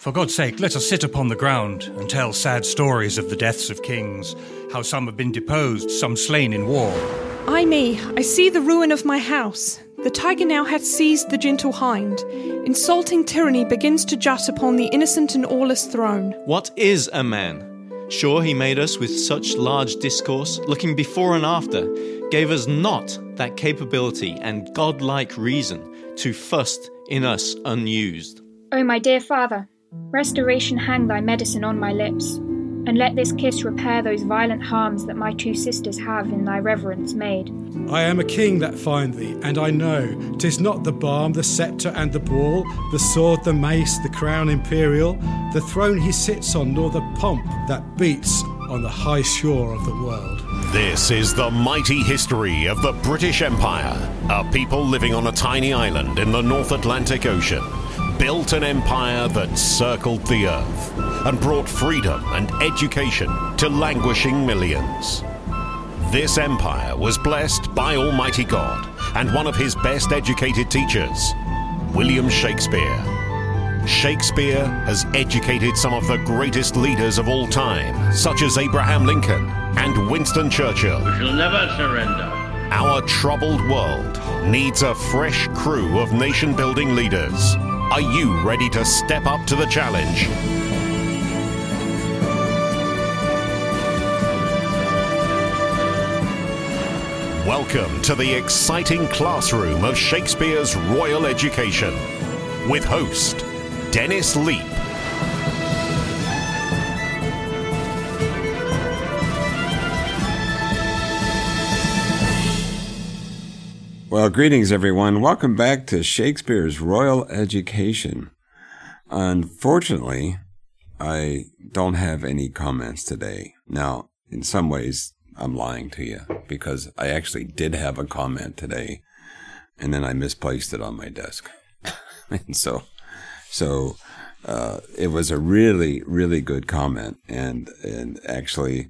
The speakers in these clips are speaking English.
For God's sake, let us sit upon the ground and tell sad stories of the deaths of kings, how some have been deposed, some slain in war. Ay me, I see the ruin of my house. The tiger now hath seized the gentle hind. Insulting tyranny begins to jut upon the innocent and aweless throne. What is a man? Sure, he made us with such large discourse, looking before and after, gave us not that capability and godlike reason to fuss in us unused. O my dear father, restoration hang thy medicine on my lips, and let this kiss repair those violent harms that my two sisters have in thy reverence made. I am a king that find thee, and I know 'tis not the balm, the sceptre, and the ball, the sword, the mace, the crown imperial, the throne he sits on, nor the pomp that beats on the high shore of the world. This is the mighty history of the British Empire, a people living on a tiny island in the North Atlantic Ocean built an empire that circled the earth and brought freedom and education to languishing millions. This empire was blessed by Almighty God and one of his best educated teachers, William Shakespeare. Shakespeare has educated some of the greatest leaders of all time, such as Abraham Lincoln and Winston Churchill. We shall never surrender. Our troubled world needs a fresh crew of nation building leaders. Are you ready to step up to the challenge? Welcome to the exciting classroom of Shakespeare's Royal Education with host Dennis Leap. Well, greetings, everyone. Welcome back to Shakespeare's Royal Education. Unfortunately, I don't have any comments today. Now, in some ways, I'm lying to you because I actually did have a comment today and then I misplaced it on my desk. and so, so, uh, it was a really, really good comment. And, and actually,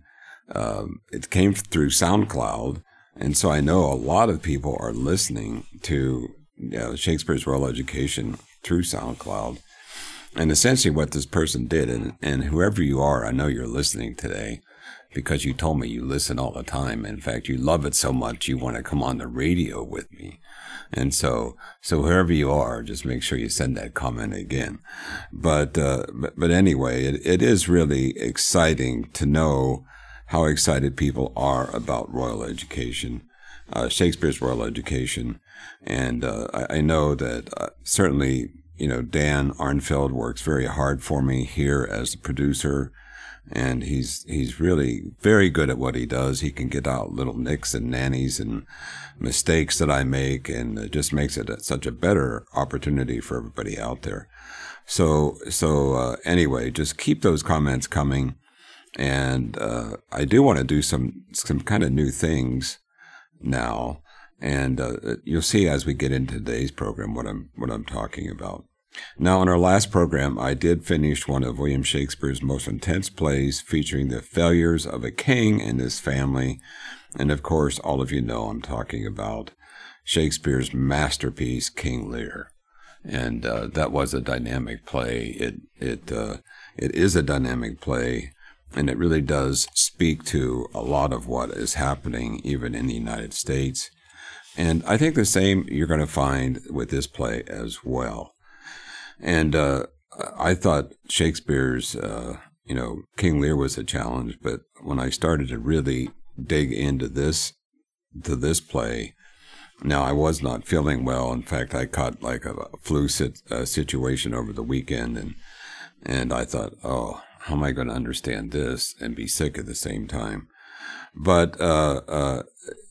um, it came through SoundCloud and so I know a lot of people are listening to you know, Shakespeare's Royal Education through SoundCloud. And essentially what this person did, and, and whoever you are, I know you're listening today because you told me you listen all the time. In fact, you love it so much you want to come on the radio with me. And so, so whoever you are, just make sure you send that comment again. But, uh, but, but anyway, it, it is really exciting to know how excited people are about royal education, uh, Shakespeare's royal education. And uh, I, I, know that uh, certainly, you know, Dan Arnfeld works very hard for me here as the producer. And he's he's really very good at what he does. He can get out little nicks and nannies and mistakes that I make, and it just makes it a, such a better opportunity for everybody out there. So so uh, anyway, just keep those comments coming and uh, I do want to do some some kind of new things now, and uh, you'll see as we get into today's program what I'm what I'm talking about. Now, in our last program, I did finish one of William Shakespeare's most intense plays featuring the failures of a king and his family, and of course, all of you know I'm talking about Shakespeare's masterpiece, King Lear and uh, that was a dynamic play. It it uh, it is a dynamic play, and it really does speak to a lot of what is happening even in the United States. And I think the same you're going to find with this play as well. And uh, I thought Shakespeare's, uh, you know, King Lear was a challenge, but when I started to really dig into this, to this play, now I was not feeling well. In fact, I caught like a flu sit, uh, situation over the weekend, and and I thought, oh, how am I going to understand this and be sick at the same time? But uh, uh,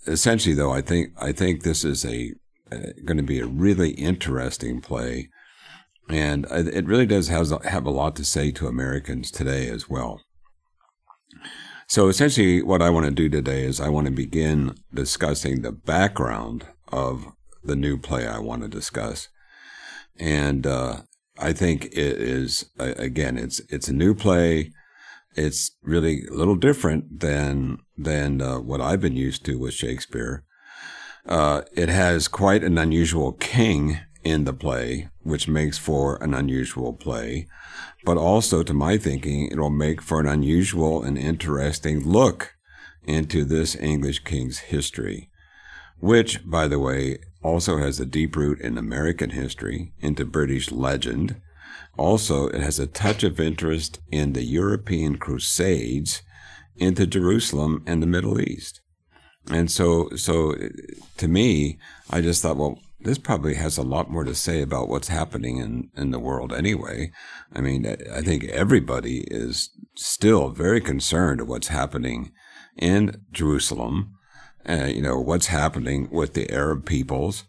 essentially, though, I think I think this is a uh, going to be a really interesting play, and it really does have have a lot to say to Americans today as well. So essentially, what I want to do today is I want to begin discussing the background of the new play I want to discuss, and uh, I think it is again, it's it's a new play. It's really a little different than than uh, what I've been used to with Shakespeare. Uh, it has quite an unusual king in the play, which makes for an unusual play, but also, to my thinking, it'll make for an unusual and interesting look into this English king's history, which, by the way, also has a deep root in American history, into British legend. Also, it has a touch of interest in the European Crusades into Jerusalem and the Middle East. And so, so to me, I just thought, well, this probably has a lot more to say about what's happening in, in the world anyway. I mean, I think everybody is still very concerned of what's happening in Jerusalem, uh, you know, what's happening with the Arab peoples.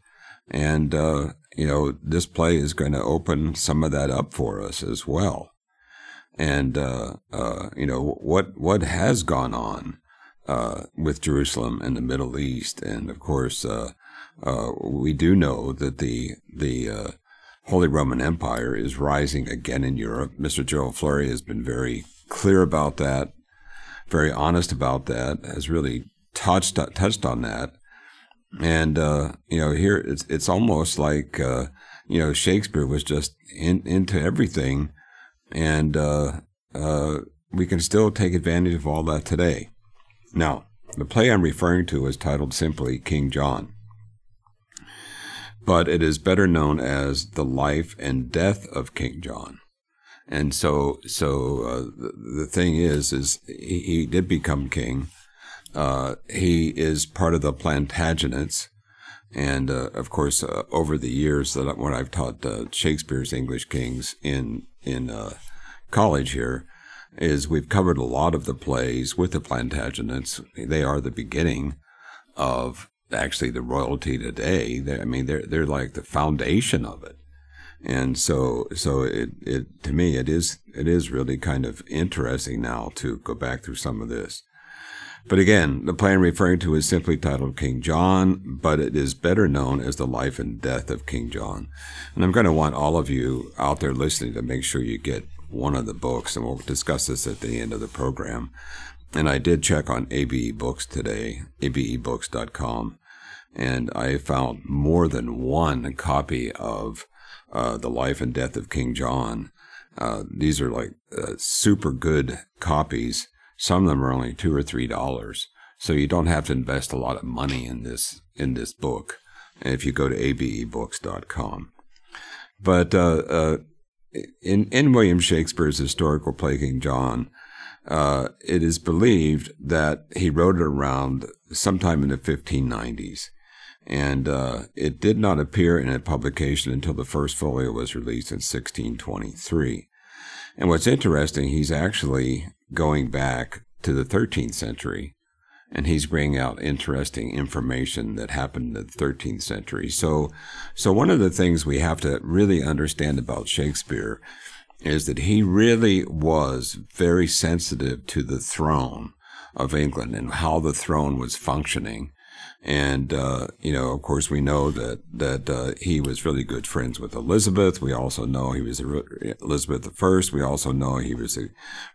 And, uh, you know, this play is going to open some of that up for us as well. And, uh, uh you know, what, what has gone on, uh, with Jerusalem and the Middle East. And of course, uh, we do know that the the Holy Roman Empire is rising again in Europe. Mr. Gerald Flurry has been very clear about that, very honest about that, has really touched touched on that. And uh, you know, here it's it's almost like uh, you know Shakespeare was just in, into everything, and uh, uh, we can still take advantage of all that today. Now, the play I'm referring to is titled simply King John but it is better known as the life and death of King John. And so, so uh, the, the, thing is, is he, he did become king. Uh, he is part of the Plantagenets, and uh, of course, uh, over the years that when I've taught uh, Shakespeare's English kings in in uh, college here, is we've covered a lot of the plays with the Plantagenets. They are the beginning of actually the royalty today. They're, I mean, they're they're like the foundation of it, and so so it it to me it is it is really kind of interesting now to go back through some of this. But again, the play I'm referring to is simply titled King John, but it is better known as the life and death of King John. And I'm going to want all of you out there listening to make sure you get one of the books, and we'll discuss this at the end of the program. And I did check on ABE Books today, abebooks.com, and I found more than one copy of uh, The Life and Death of King John. Uh, these are like uh, super good copies. Some of them are only two or three dollars, so you don't have to invest a lot of money in this in this book. If you go to abebooks.com, but uh, uh, in in William Shakespeare's historical play King John, uh, it is believed that he wrote it around sometime in the 1590s and uh, it did not appear in a publication until the first folio was released in 1623. And what's interesting, he's actually going back to the 13th century, and he's bringing out interesting information that happened in the 13th century. So, so one of the things we have to really understand about Shakespeare is that he really was very sensitive to the throne of England and how the throne was functioning and, uh, you know, of course, we know that, that, uh, he was really good friends with Elizabeth. We also know he was Elizabeth I. We also know he was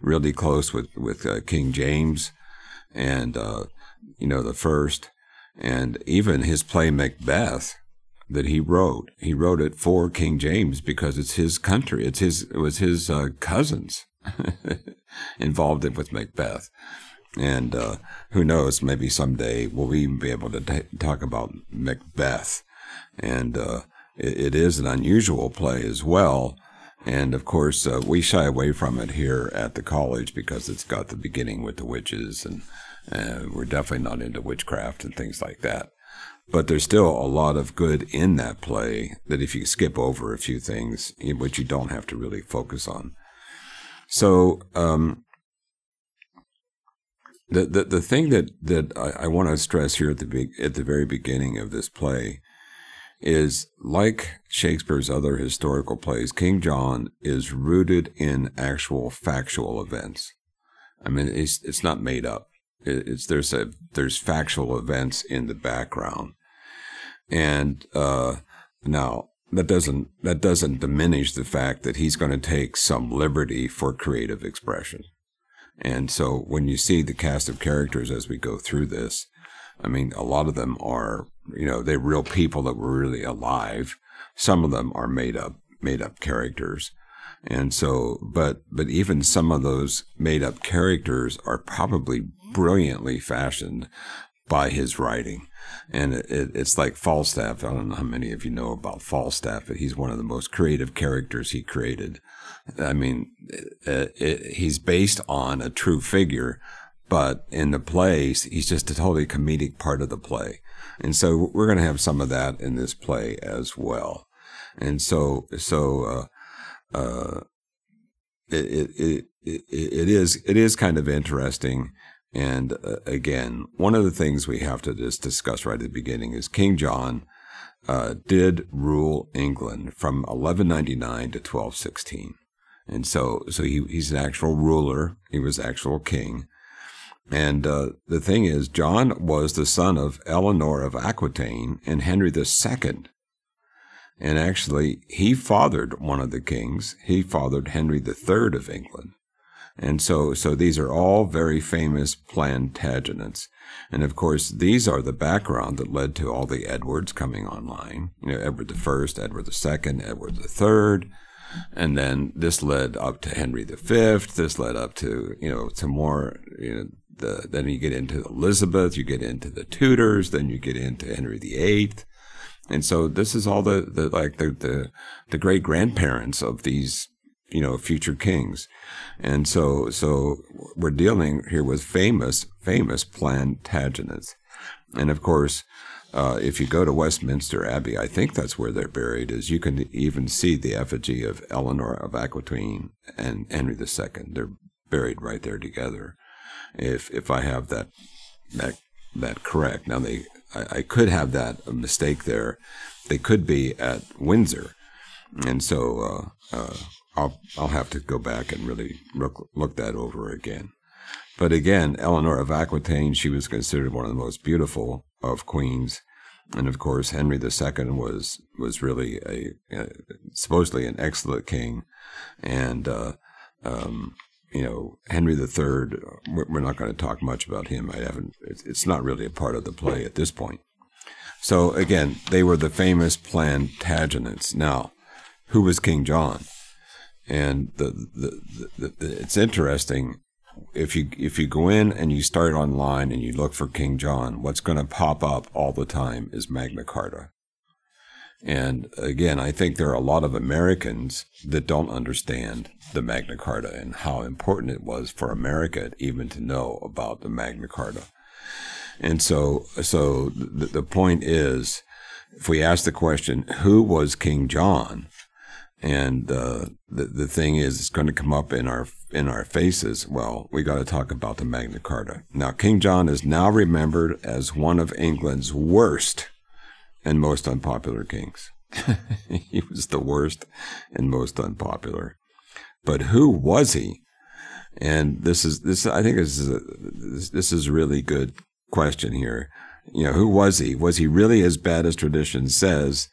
really close with, with uh, King James and, uh, you know, the first. And even his play Macbeth that he wrote, he wrote it for King James because it's his country. It's his, it was his uh, cousins involved with Macbeth. And uh, who knows, maybe someday we'll even be able to t- talk about Macbeth. And uh, it, it is an unusual play as well. And of course, uh, we shy away from it here at the college because it's got the beginning with the witches, and uh, we're definitely not into witchcraft and things like that. But there's still a lot of good in that play that if you skip over a few things, which you don't have to really focus on. So, um, the, the, the thing that, that I, I want to stress here at the, be, at the very beginning of this play is like Shakespeare's other historical plays, King John is rooted in actual factual events. I mean, it's, it's not made up. It's, there's a, there's factual events in the background. And, uh, now that doesn't, that doesn't diminish the fact that he's going to take some liberty for creative expression. And so when you see the cast of characters as we go through this, I mean, a lot of them are, you know, they're real people that were really alive. some of them are made up made up characters. And so, but, but even some of those made up characters are probably brilliantly fashioned by his writing. And it, it, it's like Falstaff. I don't know how many of you know about Falstaff, but he's one of the most creative characters he created. I mean, it, he's based on a true figure, but in the plays, he's just a totally comedic part of the play. And so we're going to have some of that in this play as well. And so, so, uh, uh, it, it, it, it, it is, it is kind of interesting. And uh, again, one of the things we have to just discuss right at the beginning is King John, uh, did rule England from 1199 to 1216. And so, so he, he's an actual ruler. He was actual king. And uh, the thing is, John was the son of Eleanor of Aquitaine and Henry II. And actually, he fathered one of the kings. He fathered Henry III of England. And so, so these are all very famous Plantagenets. And of course, these are the background that led to all the Edwards coming online. You know, Edward the I, Edward II, Edward III. And then this led up to Henry V. This led up to, you know, to more, you know, the, then you get into Elizabeth, you get into the Tudors, then you get into Henry VIII. And so this is all the, the like the, the, the great grandparents of these, you know, future kings. And so, so we're dealing here with famous, famous Plantagenets. And of course, uh, if you go to Westminster Abbey, I think that's where they're buried, is you can even see the effigy of Eleanor of Aquitaine and Henry II. They're buried right there together. If, if I have that, that, that correct. Now they, I, I could have that mistake there. They could be at Windsor. And so, uh, uh, I'll I'll have to go back and really look look that over again. But again, Eleanor of Aquitaine, she was considered one of the most beautiful of queens, and of course Henry II was was really a, a supposedly an excellent king, and uh, um, you know Henry III. We're not going to talk much about him. I haven't. It's not really a part of the play at this point. So again, they were the famous Plantagenets. Now, who was King John? And the, the, the, the, it's interesting if you if you go in and you start online and you look for King John, what's going to pop up all the time is Magna Carta. And again, I think there are a lot of Americans that don't understand the Magna Carta and how important it was for America even to know about the Magna Carta. And so, so the, the point is, if we ask the question, who was King John? And uh, the the thing is, it's going to come up in our in our faces. Well, we got to talk about the Magna Carta. Now, King John is now remembered as one of England's worst and most unpopular kings. he was the worst and most unpopular. But who was he? And this is this. I think this is a, this, this is a really good question here. You know, who was he? Was he really as bad as tradition says?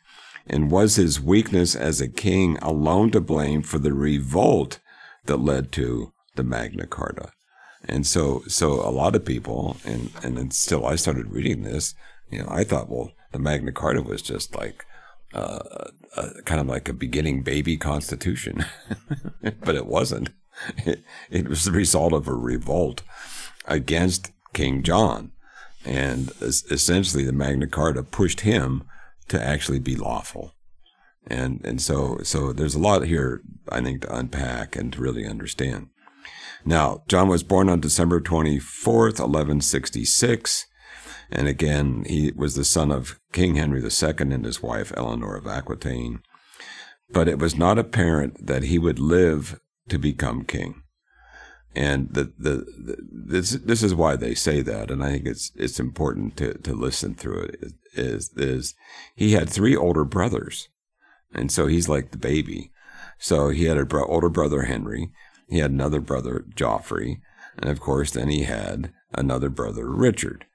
And was his weakness as a king alone to blame for the revolt that led to the Magna Carta? And so, so a lot of people, and, and until I started reading this, you know, I thought, well, the Magna Carta was just like, uh, uh, kind of like a beginning baby constitution, but it wasn't. It, it was the result of a revolt against King John. And essentially, the Magna Carta pushed him to actually be lawful. And and so so there's a lot here I think to unpack and to really understand. Now, John was born on December 24th, 1166. And again, he was the son of King Henry II and his wife Eleanor of Aquitaine. But it was not apparent that he would live to become king. And the, the, the, this this is why they say that, and I think it's it's important to, to listen through it. Is is he had three older brothers, and so he's like the baby. So he had an bro- older brother Henry, he had another brother Geoffrey, and of course then he had another brother Richard,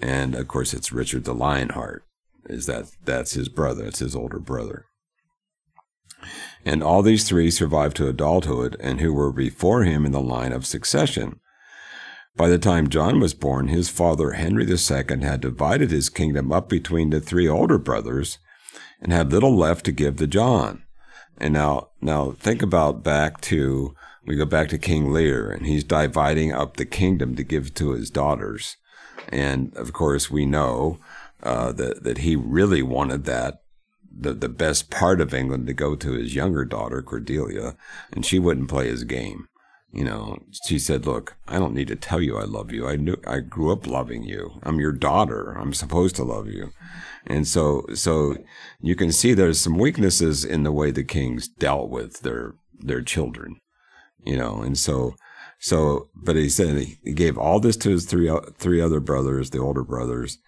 and of course it's Richard the Lionheart. Is that that's his brother? It's his older brother. And all these three survived to adulthood and who were before him in the line of succession. By the time John was born, his father Henry II had divided his kingdom up between the three older brothers, and had little left to give to John. And now, now think about back to, we go back to King Lear and he's dividing up the kingdom to give to his daughters. And of course, we know, uh, that, that he really wanted that, the, the best part of England to go to his younger daughter, Cordelia, and she wouldn't play his game. You know, she said, "Look, I don't need to tell you I love you. I knew I grew up loving you. I'm your daughter. I'm supposed to love you." And so, so you can see there's some weaknesses in the way the kings dealt with their their children, you know. And so, so, but he said he gave all this to his three three other brothers, the older brothers,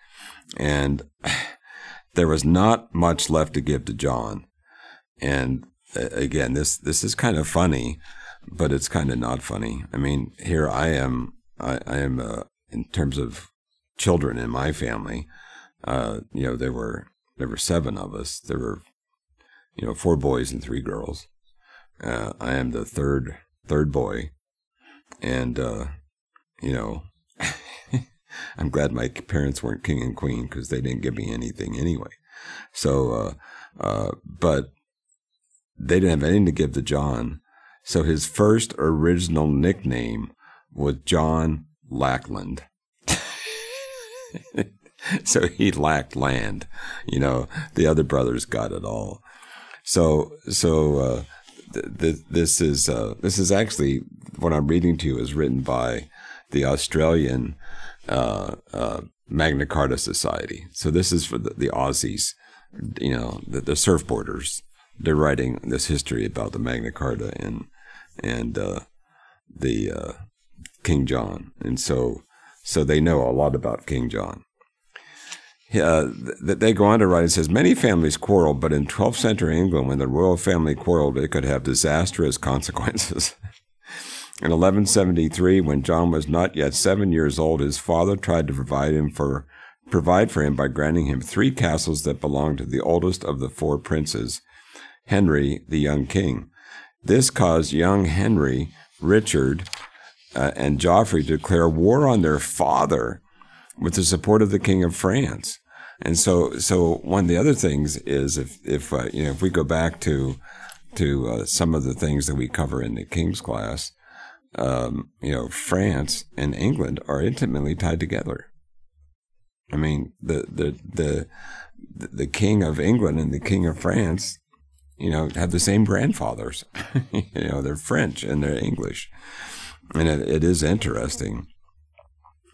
and there was not much left to give to John. And uh, again, this this is kind of funny, but it's kind of not funny. I mean, here I am. I, I am uh, in terms of children in my family uh, you know, there were there were seven of us. There were, you know, four boys and three girls. Uh, I am the third third boy, and uh, you know, I'm glad my parents weren't king and queen because they didn't give me anything anyway. So, uh, uh, but they didn't have anything to give to John. So his first original nickname was John Lackland. so he lacked land. You know, the other brothers got it all. So, so uh, th- th- this is uh, this is actually what I'm reading to you is written by the Australian uh, uh Magna Carta Society. So this is for the, the Aussies, you know, the, the, surfboarders. They're writing this history about the Magna Carta and and uh, the uh, King John, and so so they know a lot about King John uh, they go on to write, it says, many families quarrel, but in 12th century England, when the royal family quarreled, it could have disastrous consequences. in 1173, when John was not yet seven years old, his father tried to provide him for provide for him by granting him three castles that belonged to the oldest of the four princes, Henry, the young king. This caused young Henry, Richard, uh, and Geoffrey to declare war on their father with the support of the King of France. And so, so one of the other things is if, if, uh, you know, if we go back to, to uh, some of the things that we cover in the King's class, um, you know, France and England are intimately tied together. I mean, the, the, the, the King of England and the King of France, you know, have the same grandfathers. you know, they're French and they're English. And it, it is interesting.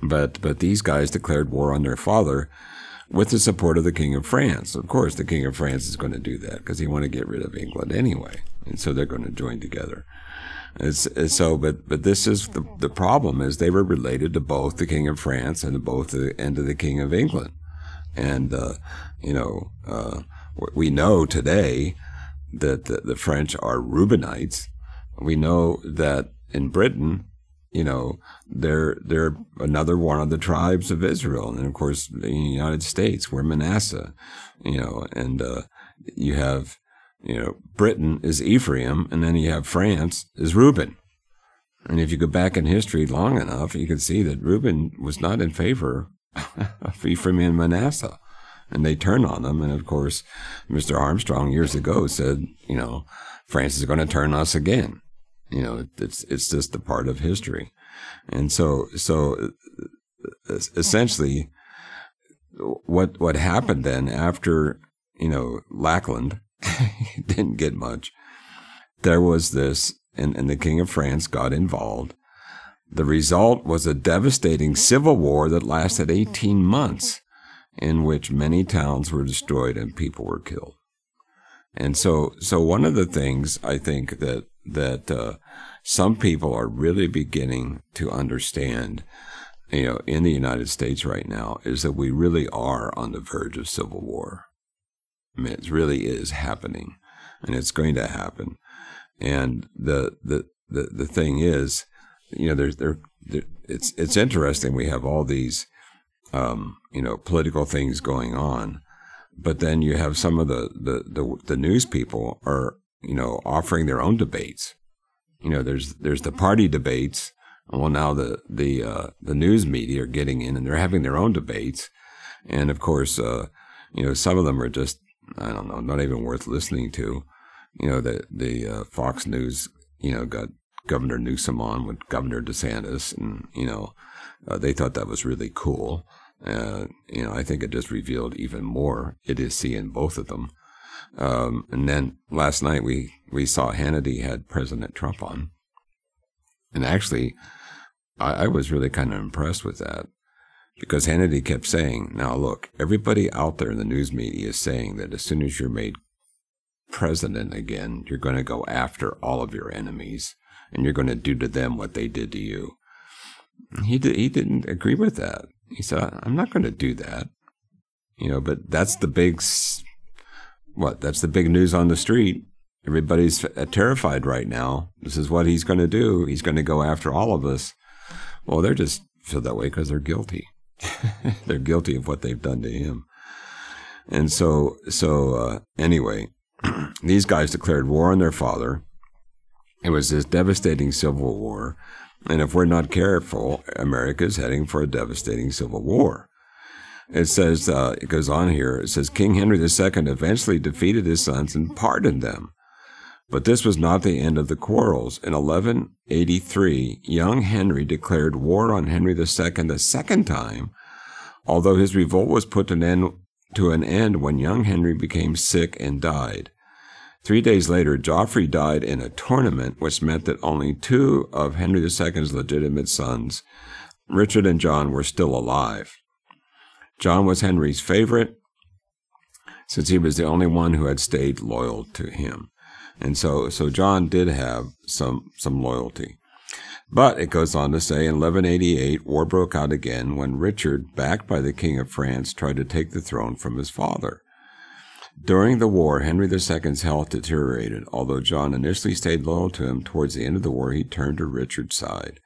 But but these guys declared war on their father with the support of the King of France. Of course, the King of France is going to do that because he want to get rid of England anyway, and so they're going to join together. It's, it's so, but but this is the the problem is they were related to both the King of France and both the and to the King of England, and uh, you know uh, we know today that the, the French are Reubenites. We know that in Britain you know, they're they're another one of the tribes of Israel, and of course, in the United States, we're Manasseh, you know, and uh, you have, you know, Britain is Ephraim, and then you have France is Reuben. And if you go back in history long enough, you can see that Reuben was not in favor of Ephraim and Manasseh. And they turned on them. And of course, Mr. Armstrong years ago said, you know, France is going to turn us again. You know, it's it's just a part of history, and so so essentially, what what happened then after you know Lackland didn't get much. There was this, and, and the King of France got involved. The result was a devastating mm-hmm. civil war that lasted 18 months, in which many towns were destroyed and people were killed. And so, so one of the things I think that that uh, some people are really beginning to understand, you know, in the United States right now, is that we really are on the verge of civil war. I mean, it really is happening, and it's going to happen. And the the the, the thing is, you know, there's there, there it's it's interesting. We have all these, um, you know, political things going on but then you have some of the, the, the, the news people are, you know, offering their own debates. You know, there's, there's the party debates. Well, now the, the, uh, the news media are getting in and they're having their own debates. And of course, uh, you know, some of them are just I don't know, not even worth listening to. You know, the the uh, Fox News, you know, got Governor Newsom on with Governor DeSantis, and you know, uh, they thought that was really cool. Uh, you know, I think it just revealed even more idiocy in both of them. Um, and then last night we we saw Hannity had President Trump on, and actually, I, I was really kind of impressed with that because Hannity kept saying, "Now look, everybody out there in the news media is saying that as soon as you're made president again, you're going to go after all of your enemies." and you're going to do to them what they did to you. He did, he didn't agree with that. He said, "I'm not going to do that." You know, but that's the big what? That's the big news on the street. Everybody's terrified right now. This is what he's going to do. He's going to go after all of us. Well, they're just feel that way because they're guilty. they're guilty of what they've done to him. And so, so uh, anyway, these guys declared war on their father. It was this devastating civil war. And if we're not careful, America is heading for a devastating civil war. It says, uh, it goes on here, it says, King Henry II eventually defeated his sons and pardoned them. But this was not the end of the quarrels. In 1183, young Henry declared war on Henry II a second time, although his revolt was put an end, to an end when young Henry became sick and died. Three days later, Geoffrey died in a tournament, which meant that only two of Henry II's legitimate sons, Richard and John, were still alive. John was Henry's favorite, since he was the only one who had stayed loyal to him. And so, so John did have some, some loyalty. But it goes on to say in 1188, war broke out again when Richard, backed by the King of France, tried to take the throne from his father. During the war, Henry II's health deteriorated. Although John initially stayed loyal to him, towards the end of the war he turned to Richard's side.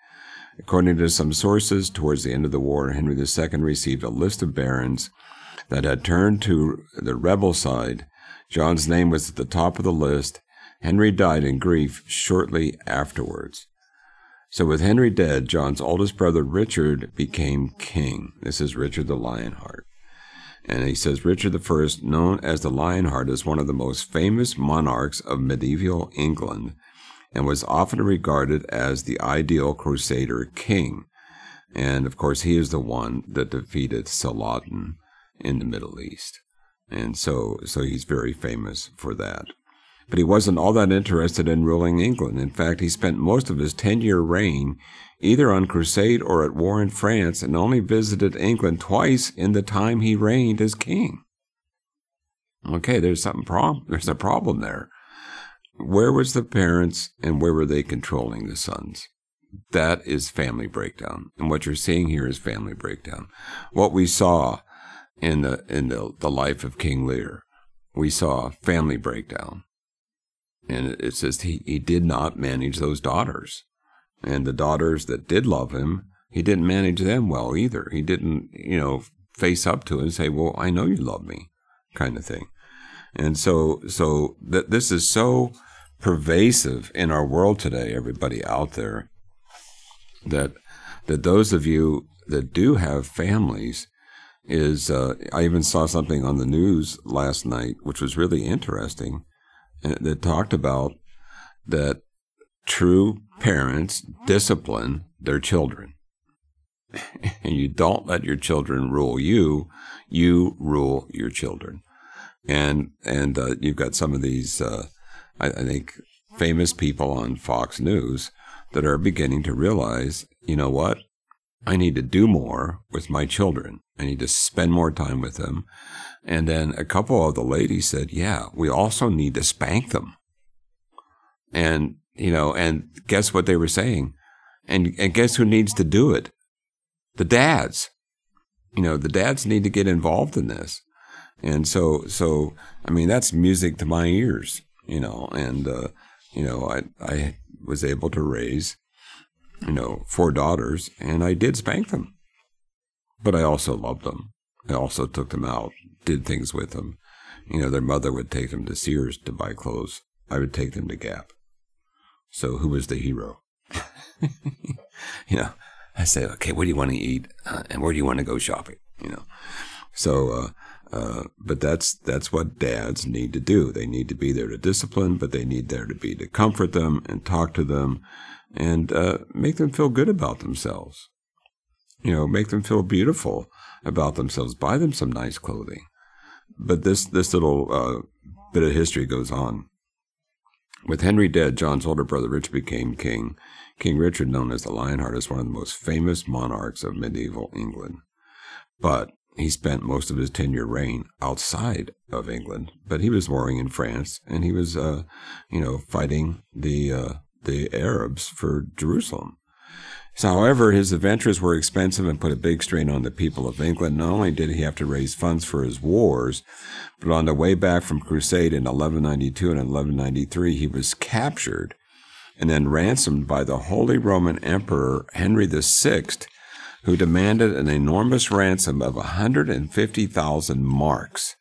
According to some sources, towards the end of the war, Henry II received a list of barons that had turned to the rebel side. John's name was at the top of the list. Henry died in grief shortly afterwards. So, with Henry dead, John's oldest brother Richard became king. This is Richard the Lionheart. And he says Richard I, known as the Lionheart, is one of the most famous monarchs of medieval England and was often regarded as the ideal crusader king. And of course, he is the one that defeated Saladin in the Middle East. And so, so he's very famous for that. But he wasn't all that interested in ruling England. In fact, he spent most of his 10 year reign either on crusade or at war in France, and only visited England twice in the time he reigned as king. Okay, there's something problem. There's a problem there. Where was the parents, and where were they controlling the sons? That is family breakdown, and what you're seeing here is family breakdown. What we saw in the in the, the life of King Lear, we saw family breakdown, and it says he, he did not manage those daughters. And the daughters that did love him, he didn't manage them well either. He didn't, you know, face up to it and say, "Well, I know you love me," kind of thing. And so, so that this is so pervasive in our world today. Everybody out there, that that those of you that do have families is uh, I even saw something on the news last night, which was really interesting, that talked about that true parents discipline their children. and you don't let your children rule you, you rule your children. And and uh, you've got some of these, uh, I, I think, famous people on Fox News that are beginning to realize, you know what? I need to do more with my children. I need to spend more time with them. And then a couple of the ladies said, yeah, we also need to spank them. And you know, and guess what they were saying? And, and guess who needs to do it? The dads. You know, the dads need to get involved in this. And so, so, I mean, that's music to my ears, you know, and, uh, you know, I, I was able to raise, you know, four daughters and I did spank them, but I also loved them. I also took them out, did things with them. You know, their mother would take them to Sears to buy clothes. I would take them to Gap. So who was the hero? you know, I say, okay, what do you want to eat, uh, and where do you want to go shopping? You know, so uh, Uh, but that's that's what dads need to do. They need to be there to discipline, but they need there to be to comfort them and talk to them, and uh, make them feel good about themselves. You know, make them feel beautiful about themselves. Buy them some nice clothing. But this this little uh, bit of history goes on. With Henry dead, John's older brother Richard became king. King Richard, known as the Lionheart, is one of the most famous monarchs of medieval England. But he spent most of his ten-year reign outside of England, but he was warring in France, and he was, uh, you know, fighting the uh, the Arabs for Jerusalem. So, however, his adventures were expensive and put a big strain on the people of England. Not only did he have to raise funds for his wars, but on the way back from crusade in 1192 and 1193, he was captured and then ransomed by the Holy Roman Emperor Henry VI who demanded an enormous ransom of 150,000 marks.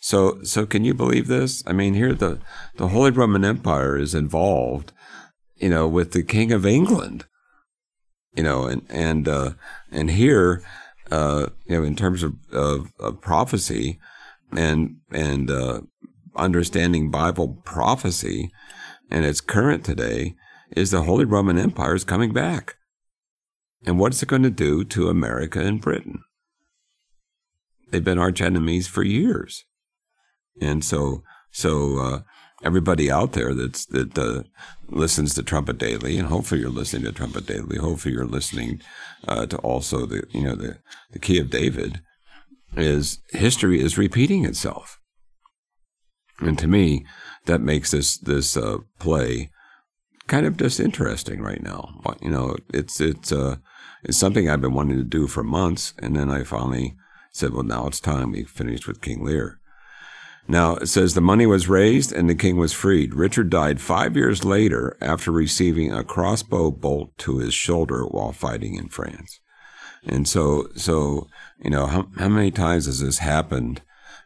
So, so can you believe this? I mean, here the, the Holy Roman Empire is involved, you know, with the King of England, you know, and, and, uh, and here, uh, you know, in terms of, of, of prophecy and, and, uh, understanding Bible prophecy and its current today is the Holy Roman Empire is coming back. And what's it going to do to America and Britain? They've been arch enemies for years. And so, so, uh, everybody out there that's, that, uh, listens to Trumpet Daily, and hopefully you're listening to Trumpet Daily, hopefully you're listening, uh, to also the, you know, the, the key of David is history is repeating itself. And to me, that makes this, this, uh, play kind of just interesting right now. You know, it's it's uh it's something I've been wanting to do for months, and then I finally said, "Well, now it's time." We finished with King Lear. Now it says the money was raised and the king was freed. Richard died five years later after receiving a crossbow bolt to his shoulder while fighting in France. And so, so you know, how how many times has this happened?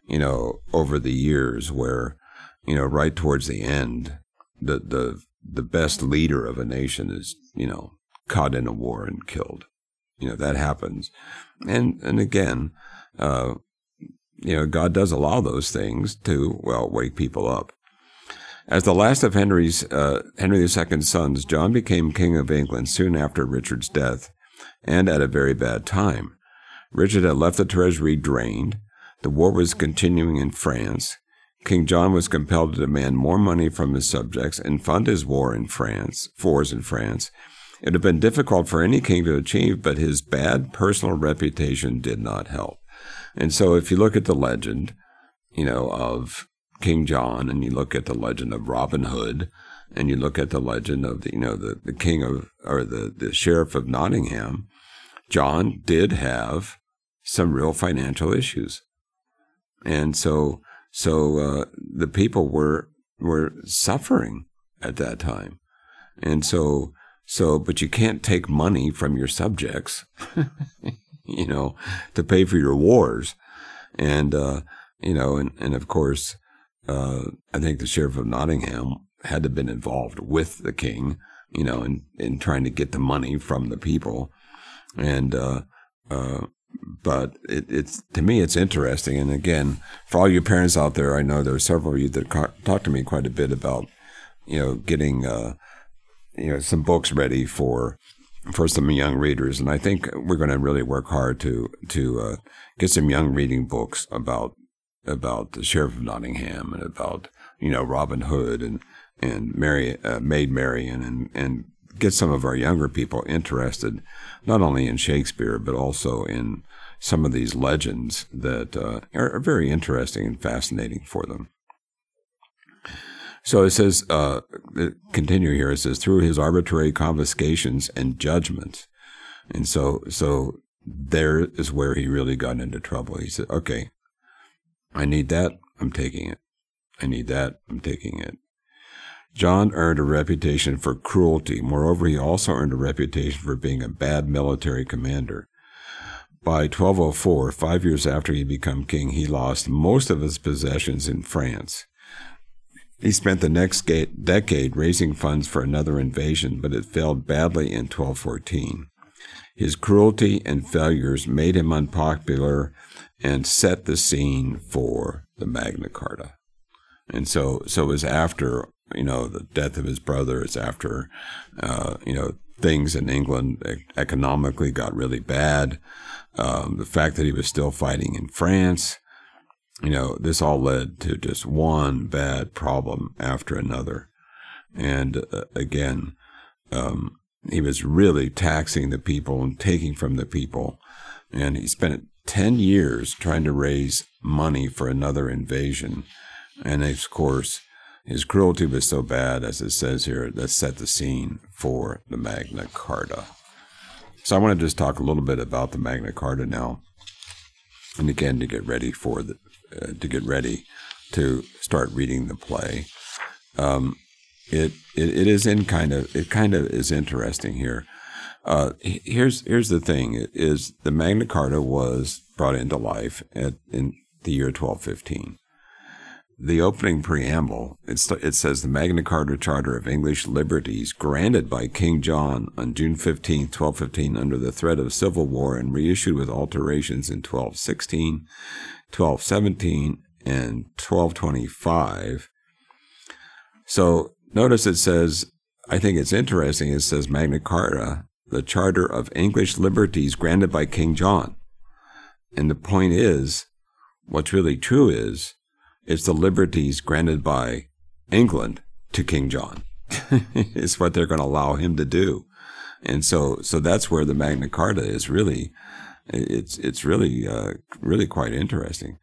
You know, over the years, where you know, right towards the end, the the the best leader of a nation is, you know, caught in a war and killed. You know, that happens. And, and again, uh, you know, God does allow those things to, well, wake people up. As the last of Henry's, uh, Henry II's sons, John became King of England soon after Richard's death, and at a very bad time. Richard had left the treasury drained. The war was continuing in France. King John was compelled to demand more money from his subjects and fund his war in France, wars in France. It had been difficult for any king to achieve, but his bad personal reputation did not help. And so if you look at the legend, you know, of King John and you look at the legend of Robin Hood and you look at the legend of the, you know, the, the king of, or the, the sheriff of Nottingham, John did have some real financial issues. And so so uh, the people were were suffering at that time, and so so but you can't take money from your subjects, you know, to pay for your wars, and uh, you know, and and of course, uh, I think the sheriff of Nottingham had to have been involved with the king, you know, in in trying to get the money from the people, and uh, uh, but it, it's to me it's interesting. And again, for all you parents out there, I know there are several of you that ca- talk to me quite a bit about you know getting uh, you know some books ready for for some young readers, and I think we're going to really work hard to to uh, get some young reading books about about the sheriff of Nottingham and about you know Robin Hood and and Mary uh, Maid Marian and and get some of our younger people interested not only in Shakespeare but also in some of these legends that uh, are, are, very interesting and fascinating for them. So it says, uh, continue here. It says through his arbitrary confiscations and judgments, and so so there is where he really got into trouble. He said, "Okay, I need that. I'm taking it. I need that. I'm taking it." John earned a reputation for cruelty. Moreover, he also earned a reputation for being a bad military commander. By 1204, five years after he became king, he lost most of his possessions in France. He spent the next decade raising funds for another invasion, but it failed badly in 1214. His cruelty and failures made him unpopular and set the scene for the Magna Carta. And so, so it was after, you know, the death of his brother. It's after, uh, you know, things in England economically got really bad. Um, the fact that he was still fighting in France, you know, this all led to just one bad problem after another. And uh, again, um, he was really taxing the people and taking from the people. And he spent 10 years trying to raise money for another invasion. And of course, his cruelty was so bad, as it says here, that set the scene for the Magna Carta. So I want to just talk a little bit about the Magna Carta now, and again to get ready for the uh, to get ready to start reading the play. Um, it, it it is in kind of it kind of is interesting here. Uh, here's here's the thing: is the Magna Carta was brought into life at, in the year 1215 the opening preamble, it says the Magna Carta Charter of English Liberties granted by King John on June 15, 1215, under the threat of civil war and reissued with alterations in 1216, 1217, and 1225. So notice it says, I think it's interesting, it says Magna Carta, the Charter of English Liberties granted by King John. And the point is, what's really true is, it's the liberties granted by England to King John. it's what they're going to allow him to do. And so, so that's where the Magna Carta is really, it's, it's really, uh, really quite interesting.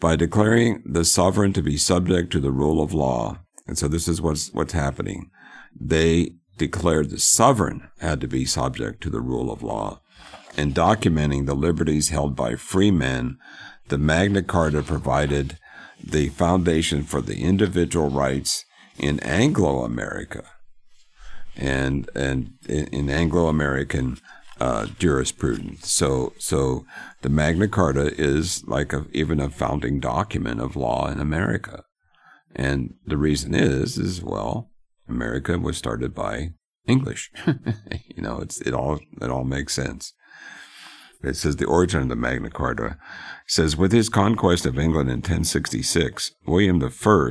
By declaring the sovereign to be subject to the rule of law, and so this is what's, what's happening. They declared the sovereign had to be subject to the rule of law and documenting the liberties held by free men, the Magna Carta provided the foundation for the individual rights in Anglo America and and in Anglo American uh, jurisprudence. So so the Magna Carta is like a, even a founding document of law in America, and the reason is is well, America was started by English. you know, it's it all it all makes sense. It says the origin of the Magna Carta says with his conquest of England in 1066, William I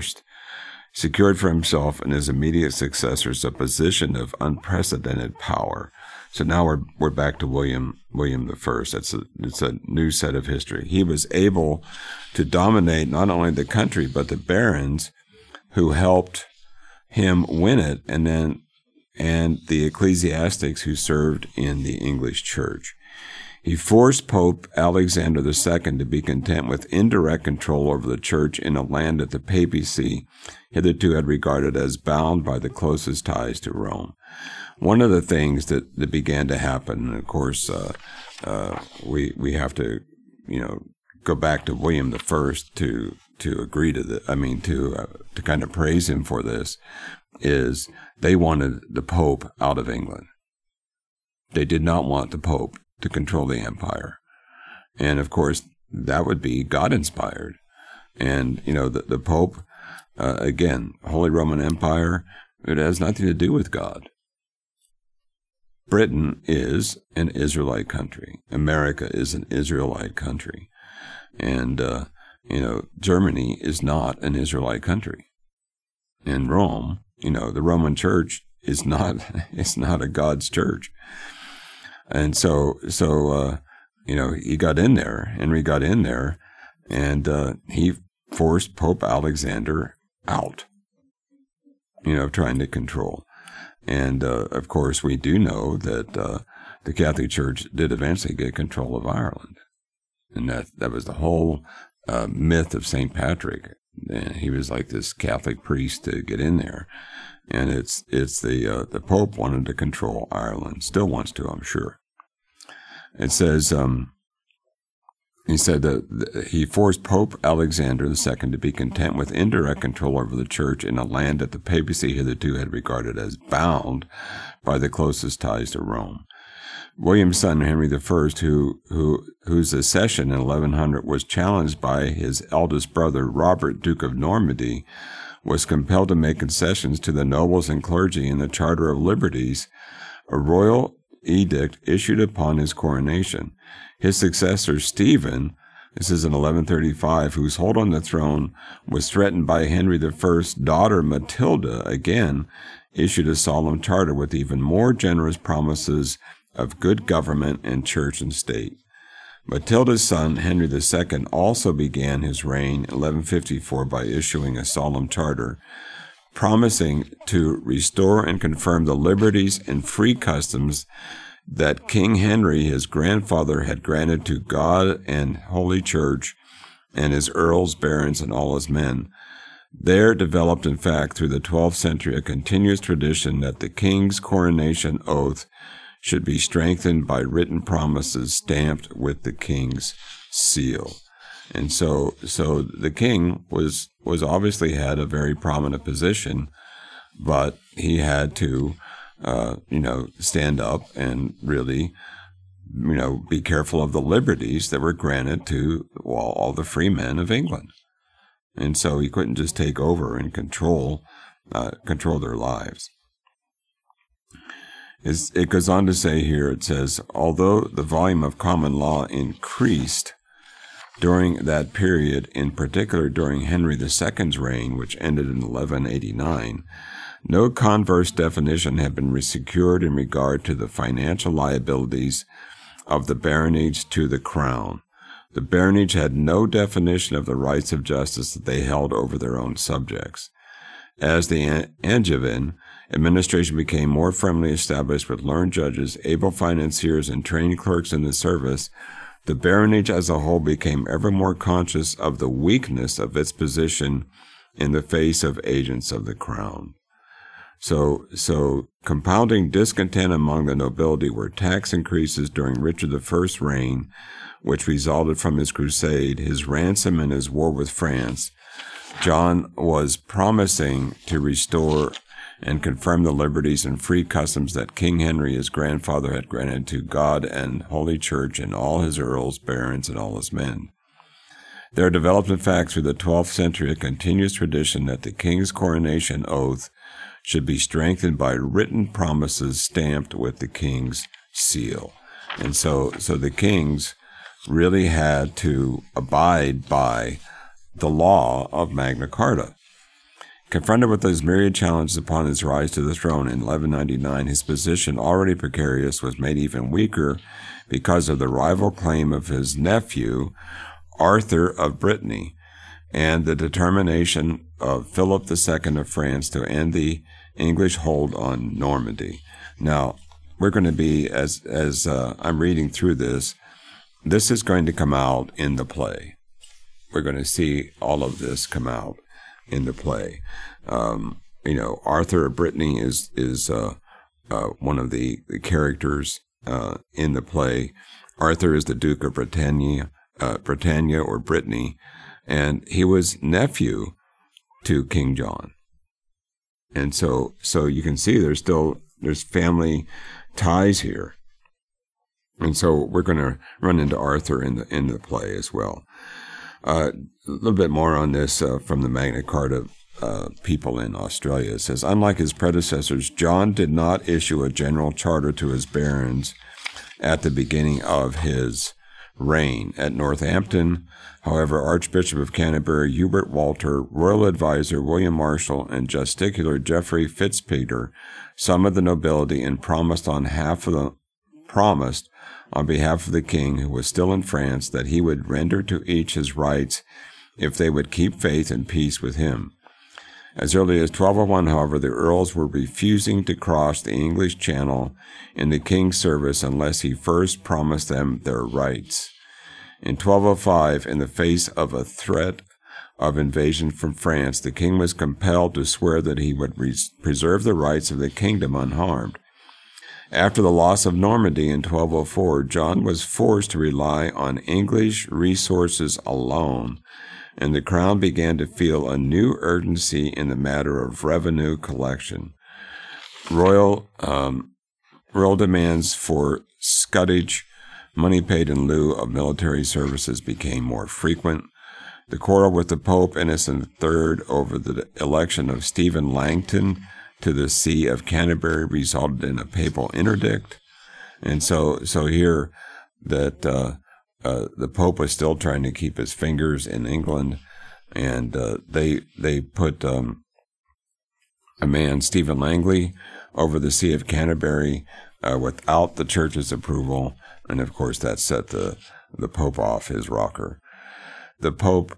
secured for himself and his immediate successors a position of unprecedented power. So now we're we're back to William William I. That's a, it's a new set of history. He was able to dominate not only the country but the barons who helped him win it, and then and the ecclesiastics who served in the English church. He forced Pope Alexander II to be content with indirect control over the church in a land that the papacy hitherto had regarded as bound by the closest ties to Rome. One of the things that, that began to happen, and of course, uh, uh, we we have to, you know, go back to William I to to agree to the, I mean, to uh, to kind of praise him for this, is they wanted the Pope out of England. They did not want the Pope to control the empire. And of course, that would be God inspired. And, you know, the, the Pope, uh, again, Holy Roman Empire, it has nothing to do with God. Britain is an Israelite country. America is an Israelite country. And, uh, you know, Germany is not an Israelite country. And Rome, you know, the Roman church is not, is not a God's church. And so, so, uh, you know, he got in there, Henry got in there, and uh, he forced Pope Alexander out, you know, trying to control. And uh, of course, we do know that uh, the Catholic Church did eventually get control of Ireland. And that, that was the whole uh, myth of St. Patrick. And he was like this Catholic priest to get in there and it's it's the uh, the Pope wanted to control Ireland, still wants to, I'm sure. It says um, he said that he forced Pope Alexander II to be content with indirect control over the church in a land that the papacy hitherto had regarded as bound by the closest ties to Rome. William's son Henry I, who, who whose accession in 1100 was challenged by his eldest brother Robert, Duke of Normandy, was compelled to make concessions to the nobles and clergy in the Charter of Liberties, a royal edict issued upon his coronation. His successor, Stephen, this is in 1135, whose hold on the throne was threatened by Henry I's daughter Matilda, again issued a solemn charter with even more generous promises of good government in church and state. Matilda's son, Henry II, also began his reign in 1154 by issuing a solemn charter promising to restore and confirm the liberties and free customs that King Henry, his grandfather, had granted to God and Holy Church and his earls, barons, and all his men. There developed, in fact, through the 12th century, a continuous tradition that the king's coronation oath should be strengthened by written promises stamped with the king's seal. And so, so the king was was obviously had a very prominent position, but he had to, uh, you know, stand up and really, you know, be careful of the liberties that were granted to well, all the free men of England. And so he couldn't just take over and control uh, control their lives. it goes on to say here, it says, although the volume of common law increased during that period, in particular during Henry II's reign, which ended in 1189, no converse definition had been secured in regard to the financial liabilities of the baronage to the crown. The baronage had no definition of the rights of justice that they held over their own subjects. As the Angevin administration became more firmly established with learned judges, able financiers, and trained clerks in the service, the baronage as a whole became ever more conscious of the weakness of its position in the face of agents of the crown. So, so compounding discontent among the nobility were tax increases during Richard I's reign, which resulted from his crusade, his ransom, and his war with France, John was promising to restore and confirm the liberties and free customs that King Henry, his grandfather, had granted to God and Holy Church and all his earls, barons, and all his men. There developed, in fact, through the 12th century a continuous tradition that the king's coronation oath should be strengthened by written promises stamped with the king's seal. And so, so the kings really had to abide by the law of Magna Carta. Confronted with those myriad challenges upon his rise to the throne in 1199, his position, already precarious, was made even weaker because of the rival claim of his nephew, Arthur of Brittany, and the determination of Philip II of France to end the English hold on Normandy. Now, we're going to be, as, as uh, I'm reading through this, this is going to come out in the play. We're going to see all of this come out in the play. Um, you know, Arthur of Brittany is is uh, uh, one of the, the characters uh, in the play. Arthur is the Duke of Britannia, uh, Britannia or Brittany, and he was nephew to King John. And so, so you can see there's still there's family ties here. And so we're going to run into Arthur in the in the play as well. Uh, a little bit more on this uh, from the Magna Carta uh, people in Australia. It says, unlike his predecessors, John did not issue a general charter to his barons at the beginning of his reign. At Northampton, however, Archbishop of Canterbury Hubert Walter, royal adviser William Marshal, and justiciar Geoffrey Fitzpeter summoned the nobility and promised on half of the promised on behalf of the king, who was still in France, that he would render to each his rights if they would keep faith and peace with him. As early as 1201, however, the earls were refusing to cross the English Channel in the king's service unless he first promised them their rights. In 1205, in the face of a threat of invasion from France, the king was compelled to swear that he would res- preserve the rights of the kingdom unharmed. After the loss of Normandy in 1204, John was forced to rely on English resources alone, and the crown began to feel a new urgency in the matter of revenue collection. Royal, um, royal demands for scutage, money paid in lieu of military services, became more frequent. The quarrel with the Pope Innocent III over the election of Stephen Langton to the See of Canterbury resulted in a papal interdict. And so, so here that uh, uh, the Pope was still trying to keep his fingers in England, and uh, they they put um, a man, Stephen Langley, over the See of Canterbury uh, without the church's approval, and of course that set the the Pope off his rocker. The Pope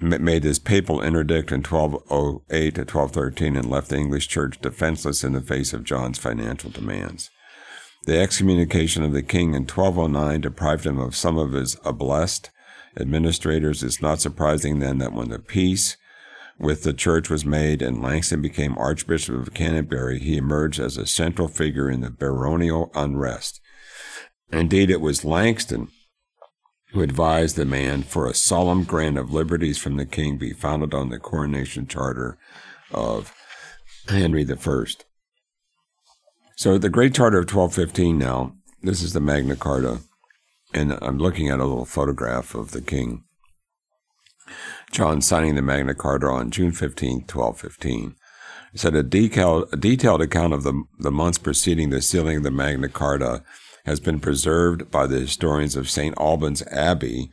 made his papal interdict in 1208 to 1213 and left the English Church defenseless in the face of John's financial demands. The excommunication of the king in 1209 deprived him of some of his ablest administrators. It's not surprising then that when the peace with the church was made and Langston became Archbishop of Canterbury, he emerged as a central figure in the baronial unrest. Indeed, it was Langston who advised the man for a solemn grant of liberties from the king be founded on the coronation charter of Henry I. So the Great Charter of 1215 now, this is the Magna Carta, and I'm looking at a little photograph of the king. John signing the Magna Carta on June 15, 1215. It said a detailed, a detailed account of the, the months preceding the sealing of the Magna Carta has been preserved by the historians of St. Albans Abbey,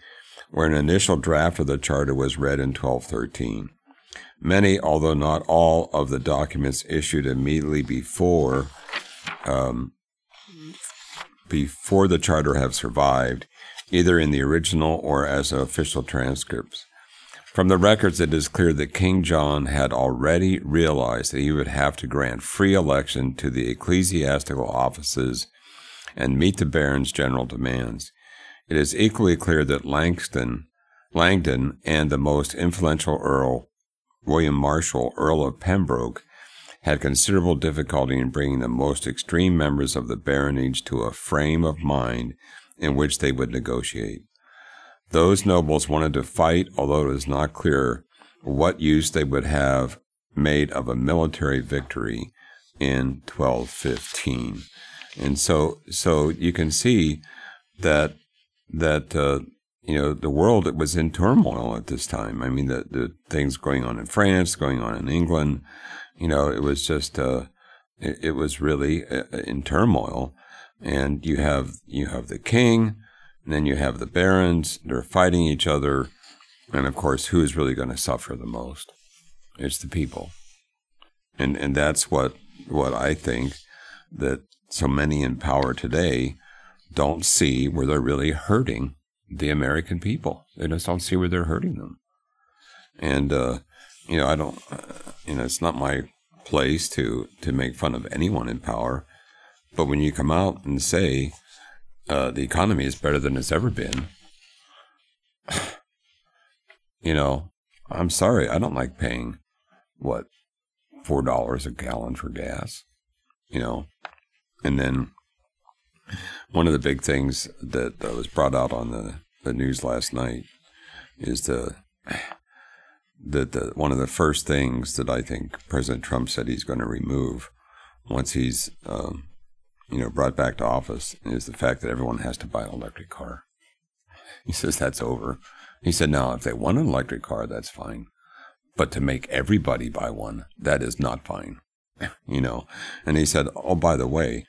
where an initial draft of the charter was read in 1213. Many, although not all, of the documents issued immediately before um, before the charter have survived, either in the original or as official transcripts. From the records, it is clear that King John had already realized that he would have to grant free election to the ecclesiastical offices and meet the Baron's general demands. It is equally clear that Langston, Langdon and the most influential Earl, William Marshal, Earl of Pembroke, had considerable difficulty in bringing the most extreme members of the baronage to a frame of mind in which they would negotiate. Those nobles wanted to fight, although it is not clear what use they would have made of a military victory in 1215. And so, so you can see that that uh, you know the world was in turmoil at this time. I mean, the the things going on in France, going on in England, you know, it was just uh, it, it was really uh, in turmoil. And you have you have the king, and then you have the barons. They're fighting each other, and of course, who is really going to suffer the most? It's the people, and and that's what what I think that so many in power today don't see where they're really hurting the American people. They just don't see where they're hurting them. And, uh, you know, I don't, uh, you know, it's not my place to, to make fun of anyone in power. But when you come out and say uh, the economy is better than it's ever been, you know, I'm sorry, I don't like paying what four dollars a gallon for gas, you know, and then one of the big things that was brought out on the, the news last night is the that the, one of the first things that I think President Trump said he's going to remove once he's um, you know brought back to office is the fact that everyone has to buy an electric car. He says that's over. He said, now if they want an electric car, that's fine, but to make everybody buy one, that is not fine. you know. And he said, "Oh, by the way,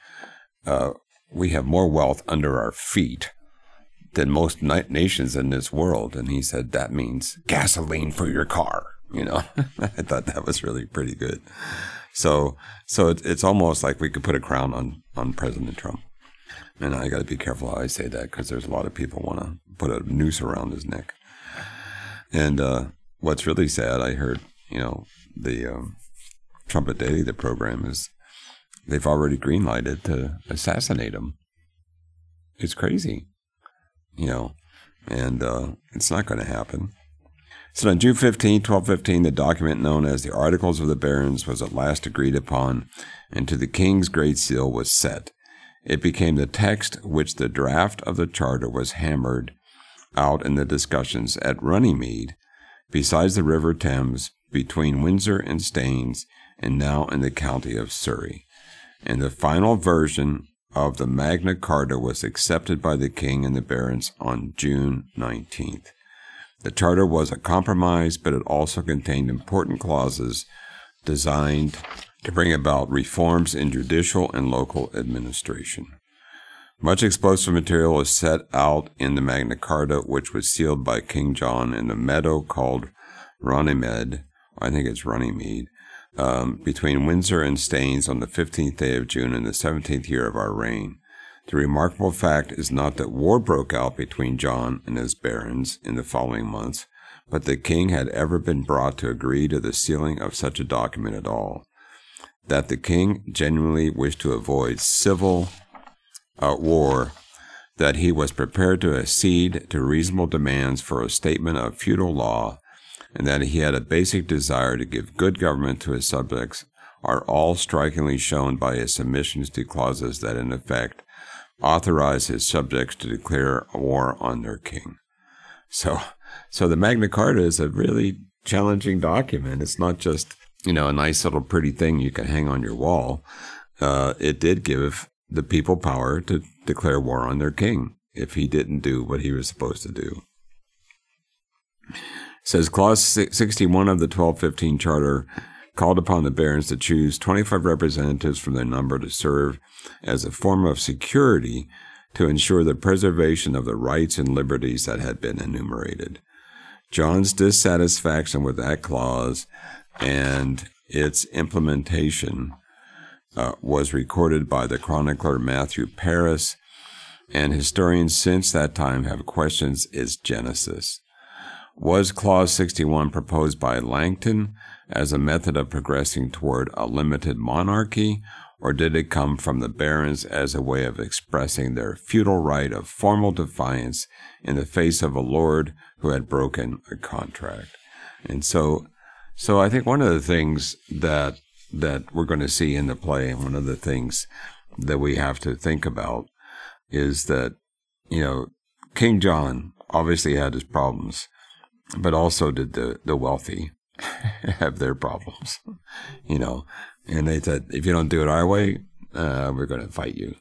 uh, we have more wealth under our feet than most nations in this world." And he said, "That means gasoline for your car." You know, I thought that was really pretty good. So, so it, it's almost like we could put a crown on on President Trump. And I got to be careful how I say that because there's a lot of people want to put a noose around his neck. And uh, what's really sad, I heard, you know, the um, Trumpet Daily, the program is they've already greenlighted to assassinate him. It's crazy, you know, and uh, it's not going to happen. So on June 15, 1215, the document known as the Articles of the Barons was at last agreed upon, and to the king's great seal was set. It became the text which the draft of the charter was hammered out in the discussions at Runnymede, besides the River Thames, between Windsor and Staines, and now in the county of Surrey. And the final version of the Magna Carta was accepted by the king and the barons on June 19th. The charter was a compromise, but it also contained important clauses designed to bring about reforms in judicial and local administration. Much explosive material was set out in the Magna Carta, which was sealed by King John in the meadow called Runnymede. I think it's Runnymede, um, between Windsor and Staines on the 15th day of June in the 17th year of our reign. The remarkable fact is not that war broke out between John and his barons in the following months, but that the king had ever been brought to agree to the sealing of such a document at all. That the king genuinely wished to avoid civil uh, war that he was prepared to accede to reasonable demands for a statement of feudal law, and that he had a basic desire to give good government to his subjects, are all strikingly shown by his submissions to clauses that, in effect, authorize his subjects to declare war on their king. So, so the Magna Carta is a really challenging document. It's not just you know a nice little pretty thing you can hang on your wall. Uh, it did give the people power to declare war on their king if he didn't do what he was supposed to do. Says clause 61 of the 1215 charter called upon the barons to choose 25 representatives from their number to serve as a form of security to ensure the preservation of the rights and liberties that had been enumerated. John's dissatisfaction with that clause and its implementation uh, was recorded by the chronicler Matthew Paris, and historians since that time have questioned its genesis. Was Clause 61 proposed by Langton as a method of progressing toward a limited monarchy, or did it come from the barons as a way of expressing their feudal right of formal defiance in the face of a lord who had broken a contract? And so, so I think one of the things that that we're going to see in the play. And one of the things that we have to think about is that, you know, King John obviously had his problems, but also did the, the wealthy have their problems, you know. And they said, if you don't do it our way, uh, we're going to fight you,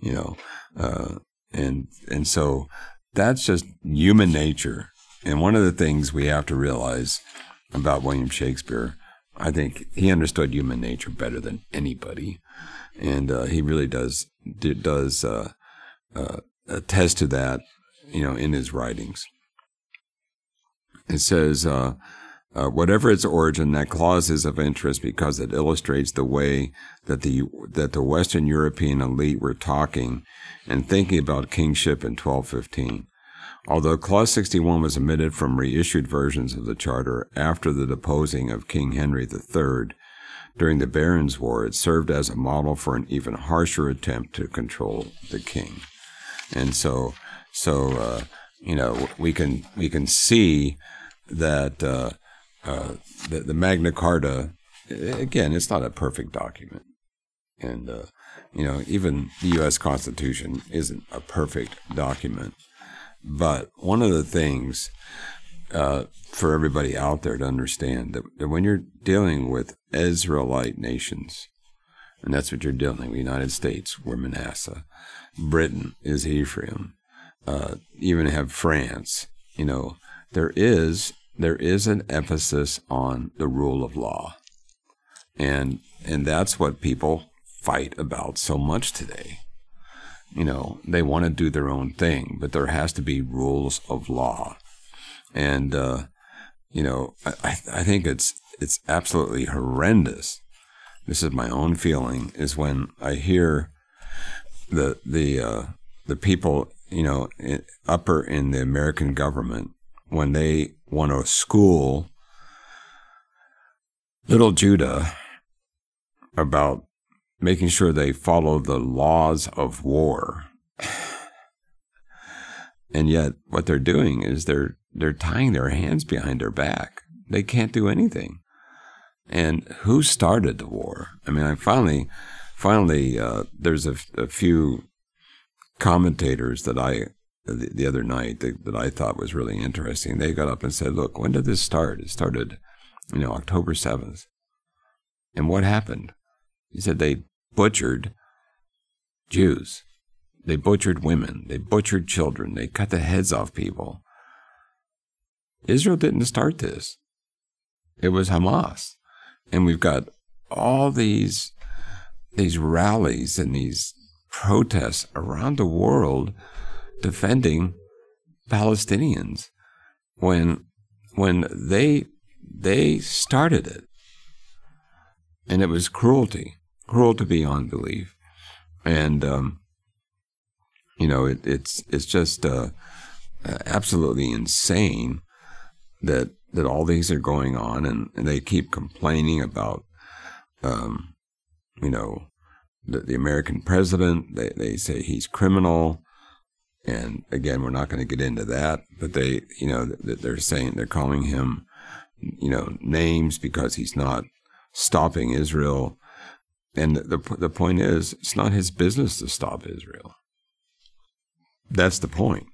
you know. Uh, and and so that's just human nature. And one of the things we have to realize about William Shakespeare I think he understood human nature better than anybody, and uh, he really does does uh, uh, attest to that, you know, in his writings. It says, uh, uh, whatever its origin, that clause is of interest because it illustrates the way that the that the Western European elite were talking and thinking about kingship in 1215. Although Clause 61 was omitted from reissued versions of the Charter after the deposing of King Henry III during the Barons' War, it served as a model for an even harsher attempt to control the king. And so, so uh, you know, we can we can see that uh, uh, the, the, Magna Carta, again, it's not a perfect document, and uh, you know, even the U.S. Constitution isn't a perfect document. But one of the things uh, for everybody out there to understand that, that, when you're dealing with Israelite nations, and that's what you're dealing with, the United States, we're Manasseh, Britain is Ephraim, uh, even have France, you know, there is there is an emphasis on the rule of law. And and that's what people fight about so much today you know, they want to do their own thing, but there has to be rules of law. And, uh, you know, I, I think it's, it's absolutely horrendous. This is my own feeling is when I hear the, the, uh, the people, you know, upper in the American government, when they want to school little Judah about making sure they follow the laws of war. and yet what they're doing is they're they're tying their hands behind their back. They can't do anything. And who started the war? I mean, I finally, finally, uh, there's a, a, few commentators that I the, the other night that, that I thought was really interesting. They got up and said, "Look, when did this start? It started, you know, October seventh. And what happened? He said they butchered Jews. They butchered women. They butchered children. They cut the heads off people. Israel didn't start this. It was Hamas. And we've got all these these rallies and these protests around the world defending Palestinians when when they they started it. And it was cruelty, cruelty beyond belief. And um, you know, it, it's it's just uh, absolutely insane that that all these are going on, and, and they keep complaining about, um, you know, the, the American president. They they say he's criminal, and again, we're not going to get into that. But they, you know, they're saying they're calling him, you know, names because he's not stopping Israel. And the the point is, it's not his business to stop Israel. That's the point.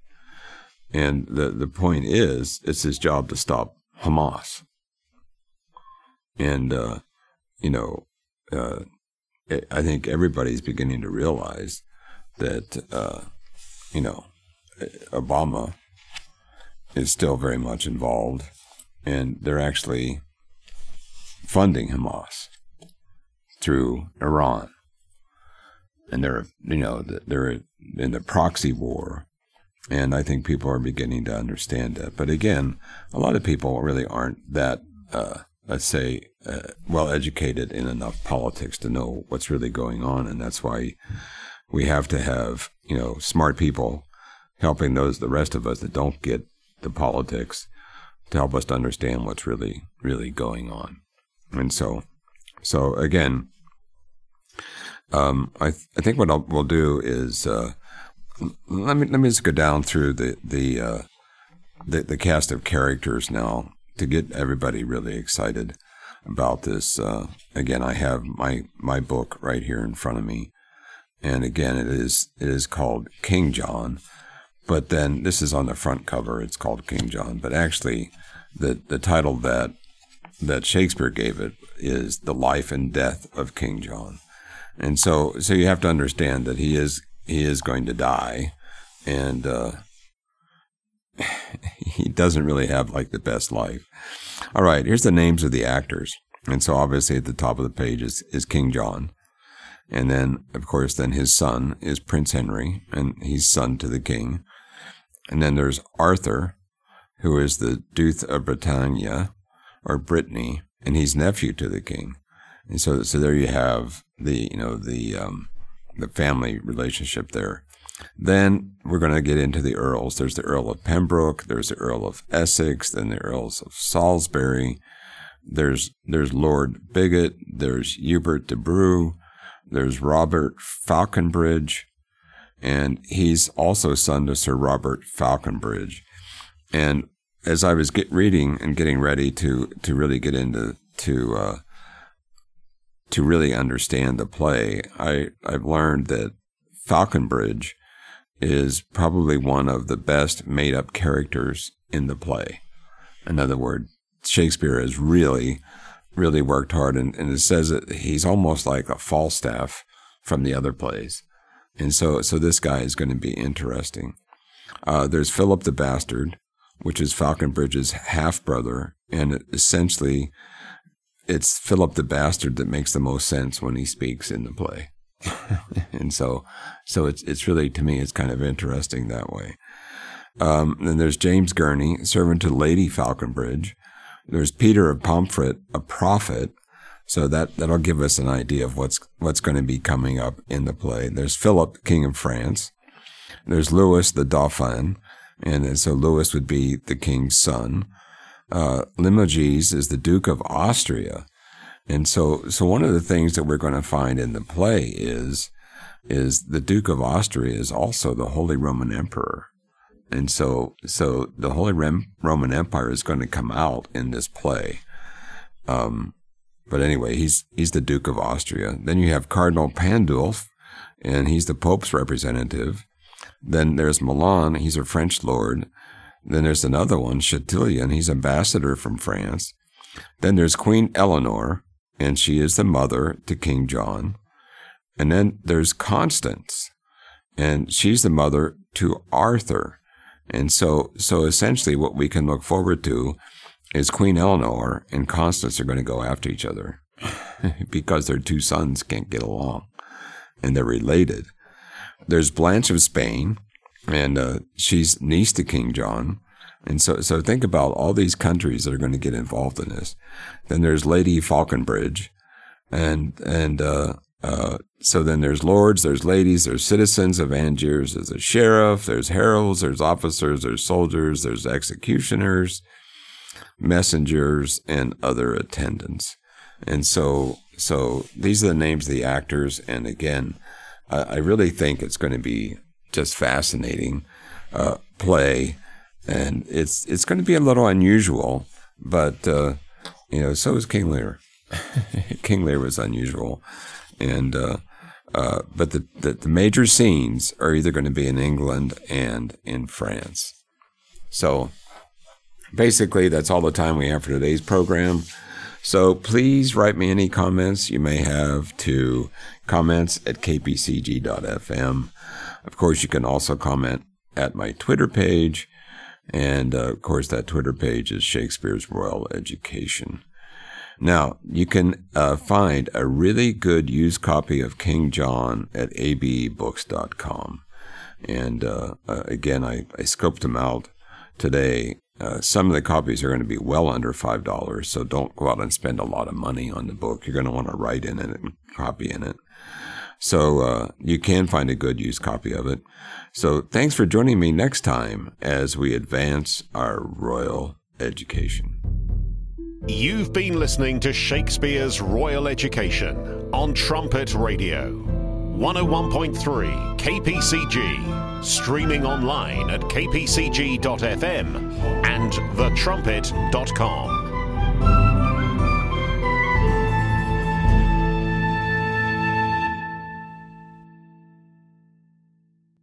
And the, the point is, it's his job to stop Hamas. And, uh, you know, uh, I think everybody's beginning to realize that, uh, you know, Obama is still very much involved, and they're actually funding Hamas through Iran. And they're, you know, they're in the proxy war and I think people are beginning to understand that. But again, a lot of people really aren't that, uh, let's say, uh, well educated in enough politics to know what's really going on. And that's why we have to have, you know, smart people helping those, the rest of us that don't get the politics to help us to understand what's really, really going on. And so, so again, um, I, th- I think what I'll, we'll do is, uh, let me let me just go down through the the uh, the, the cast of characters now to get everybody really excited about this. Uh, again, I have my my book right here in front of me, and again, it is it is called King John, but then this is on the front cover. It's called King John, but actually, the the title that that Shakespeare gave it is the life and death of King John. And so, so you have to understand that he is he is going to die, and uh, he doesn't really have like the best life. All right, here's the names of the actors, and so obviously at the top of the page is, is King John, and then of course then his son is Prince Henry, and he's son to the king, and then there's Arthur, who is the Duke of Bretagne or Brittany, and he's nephew to the king. And so, so there you have the, you know, the um, the family relationship there. Then we're going to get into the earls. There's the Earl of Pembroke. There's the Earl of Essex. Then the Earls of Salisbury. There's there's Lord Bigot. There's Hubert de Burgh. There's Robert Falconbridge, and he's also son to Sir Robert Falconbridge. And as I was get reading and getting ready to to really get into to uh, to really understand the play, I, I've learned that Falconbridge is probably one of the best made up characters in the play. In other words, Shakespeare is really, really worked hard, and, and it says that he's almost like a Falstaff from the other plays. And so, so this guy is going to be interesting. Uh, there's Philip the Bastard, which is Falconbridge's half brother, and essentially it's Philip the Bastard that makes the most sense when he speaks in the play. and so, so it's it's really to me it's kind of interesting that way. Um, then there's James Gurney, servant to Lady Falconbridge. There's Peter of Pomfret, a prophet. So that that'll give us an idea of what's what's going to be coming up in the play. There's Philip, King of France. There's Louis the Dauphin, and so Louis would be the king's son uh, Limoges is the Duke of Austria. And so, so one of the things that we're going to find in the play is, is the Duke of Austria is also the Holy Roman Emperor. And so, so the Holy Roman Empire is going to come out in this play. Um, but anyway, he's, he's the Duke of Austria. Then you have Cardinal Pandulf, and he's the Pope's representative. Then there's Milan, he's a French lord. Then there's another one, Chatillon. He's ambassador from France. Then there's Queen Eleanor, and she is the mother to King John. And then there's Constance, and she's the mother to Arthur. And so, so essentially, what we can look forward to is Queen Eleanor and Constance are going to go after each other because their two sons can't get along, and they're related. there's Blanche of Spain, and uh, she's niece to King John. And so, so think about all these countries that are going to get involved in this. Then there's Lady Falconbridge, and and uh, uh, so then there's lords, there's ladies, there's citizens of Angiers, there's a sheriff, there's heralds, there's officers, there's soldiers, there's executioners, messengers, and other attendants. And so, so these are the names of the actors. And again, I, really think it's going to be just fascinating uh, play, and it's it's going to be a little unusual, but uh, you know, so is King Lear. King Lear was unusual, and uh, uh, but the, the, the major scenes are either going to be in England and in France. So basically, that's all the time we have for today's program. So please write me any comments you may have to comments at kpcg.fm. Of course, you can also comment at my Twitter page. And uh, of course, that Twitter page is Shakespeare's Royal Education. Now, you can uh, find a really good used copy of King John at abebooks.com. And uh, uh, again, I, I scoped them out today. Uh, some of the copies are going to be well under $5, so don't go out and spend a lot of money on the book. You're going to want to write in it and copy in it. So uh, you can find a good used copy of it. So thanks for joining me next time as we advance our royal education. You've been listening to Shakespeare's Royal Education on Trumpet Radio. 101.3 KPCG, streaming online at kpcg.fm and thetrumpet.com.